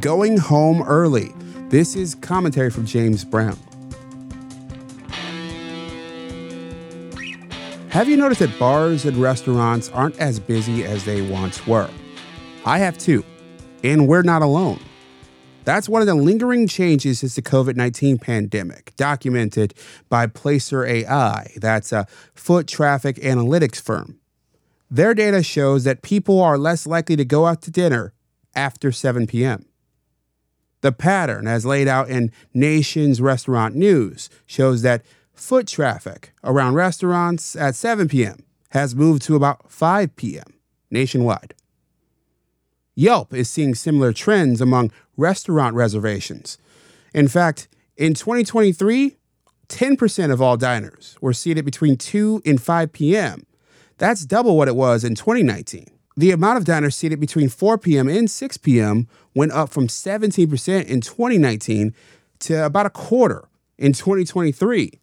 going home early. This is commentary from James Brown. Have you noticed that bars and restaurants aren't as busy as they once were? I have too, and we're not alone. That's one of the lingering changes since the COVID 19 pandemic, documented by Placer AI, that's a foot traffic analytics firm. Their data shows that people are less likely to go out to dinner after 7 p.m. The pattern, as laid out in Nation's Restaurant News, shows that foot traffic around restaurants at 7 p.m. has moved to about 5 p.m. nationwide. Yelp is seeing similar trends among restaurant reservations. In fact, in 2023, 10% of all diners were seated between 2 and 5 p.m. That's double what it was in 2019. The amount of diners seated between 4 p.m. and 6 p.m. went up from 17% in 2019 to about a quarter in 2023.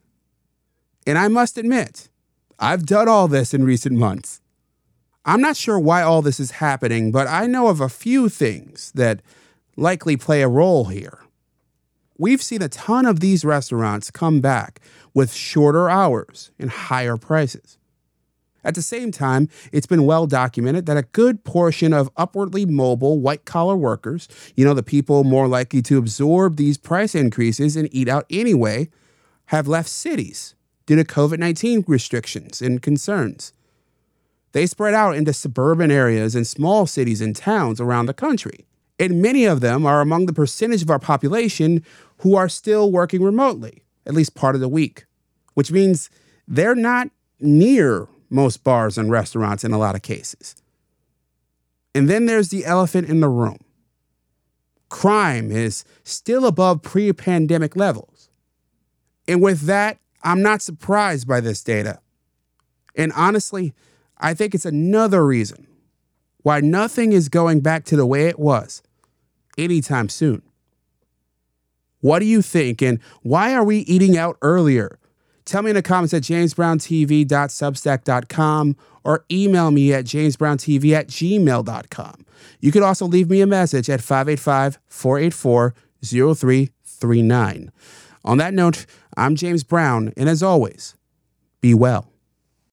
And I must admit, I've done all this in recent months. I'm not sure why all this is happening, but I know of a few things that likely play a role here. We've seen a ton of these restaurants come back with shorter hours and higher prices. At the same time, it's been well documented that a good portion of upwardly mobile white collar workers, you know, the people more likely to absorb these price increases and eat out anyway, have left cities due to COVID 19 restrictions and concerns. They spread out into suburban areas and small cities and towns around the country. And many of them are among the percentage of our population who are still working remotely, at least part of the week, which means they're not near most bars and restaurants in a lot of cases. And then there's the elephant in the room crime is still above pre pandemic levels. And with that, I'm not surprised by this data. And honestly, I think it's another reason why nothing is going back to the way it was anytime soon. What do you think? And why are we eating out earlier? Tell me in the comments at jamesbrowntv.substack.com or email me at jamesbrowntv at gmail.com. You could also leave me a message at 585 484 0339. On that note, I'm James Brown, and as always, be well.